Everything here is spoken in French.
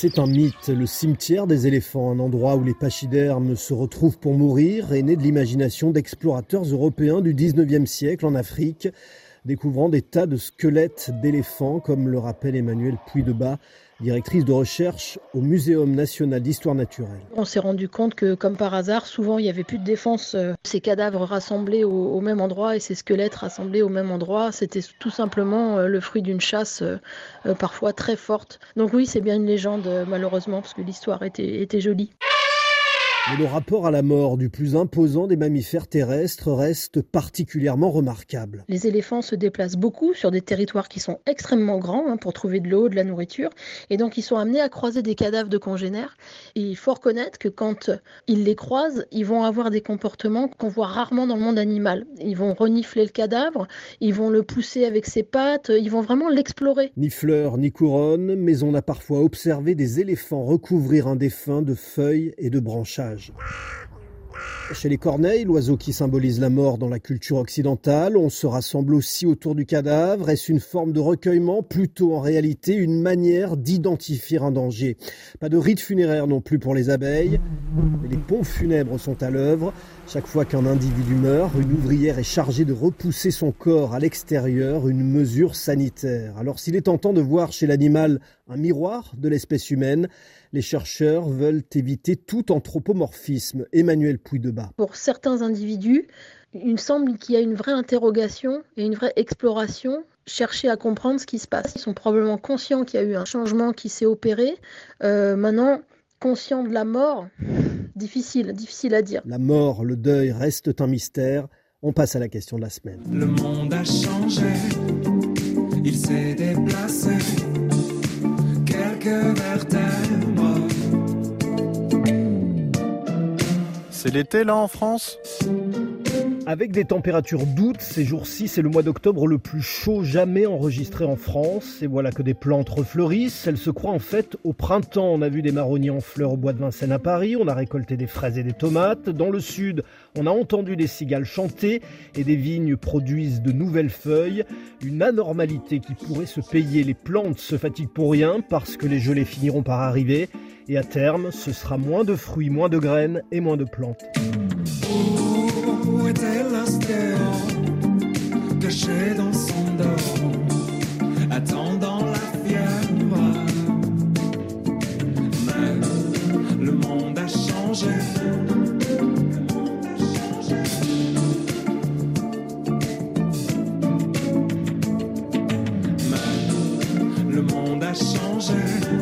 C'est un mythe, le cimetière des éléphants, un endroit où les pachydermes se retrouvent pour mourir, est né de l'imagination d'explorateurs européens du 19e siècle en Afrique, découvrant des tas de squelettes d'éléphants, comme le rappelle Emmanuel Puy-de-Bas, directrice de recherche au Muséum national d'histoire naturelle. On s'est rendu compte que, comme par hasard, souvent il n'y avait plus de défense. Euh, ces cadavres rassemblés au, même endroit et ces squelettes rassemblés au même endroit, c'était tout simplement euh, le fruit d'une chasse euh, parfois très forte. Donc oui, c'est bien une légende, malheureusement, parce que l'histoire était, était jolie. Mais le rapport à la mort du plus imposant des mammifères terrestres reste particulièrement remarquable. Les éléphants se déplacent beaucoup sur des territoires qui sont extrêmement grands hein, pour trouver de l'eau, de la nourriture, et donc ils sont amenés à croiser des cadavres de congénères. Et il faut reconnaître que quand ils les croisent, ils vont avoir des comportements qu'on voit rarement dans le monde animal. Ils vont renifler le cadavre, ils vont le pousser avec ses pattes, ils vont vraiment l'explorer. Ni fleurs, ni couronnes, mais on a parfois observé des éléphants recouvrir un défunt de feuilles et de branchages. English. Chez les corneilles, l'oiseau qui symbolise la mort dans la culture occidentale, on se rassemble aussi autour du cadavre. Est-ce une forme de recueillement Plutôt en réalité une manière d'identifier un danger? Pas de rite funéraire non plus pour les abeilles, mais les ponts funèbres sont à l'œuvre. Chaque fois qu'un individu meurt, une ouvrière est chargée de repousser son corps à l'extérieur, une mesure sanitaire. Alors s'il est tentant de voir chez l'animal un miroir de l'espèce humaine, les chercheurs veulent éviter tout anthropomorphisme. Emmanuel Pouy-de-Bas. Pour certains individus, il semble qu'il y a une vraie interrogation et une vraie exploration chercher à comprendre ce qui se passe. Ils sont probablement conscients qu'il y a eu un changement qui s'est opéré. Euh, maintenant, conscients de la mort, difficile, difficile à dire. La mort, le deuil restent un mystère. On passe à la question de la semaine. Le monde a changé, il s'est déplacé, quelques C'est l'été là en France? Avec des températures d'août, ces jours-ci, c'est le mois d'octobre le plus chaud jamais enregistré en France. Et voilà que des plantes refleurissent. Elles se croient en fait au printemps. On a vu des marronniers en fleurs au bois de Vincennes à Paris. On a récolté des fraises et des tomates. Dans le sud, on a entendu des cigales chanter et des vignes produisent de nouvelles feuilles. Une anormalité qui pourrait se payer. Les plantes se fatiguent pour rien parce que les gelées finiront par arriver. Et à terme, ce sera moins de fruits, moins de graines et moins de plantes. Où était l'astéro caché dans son dos, attendant la fièvre Mais le monde a changé. Mais le monde a changé.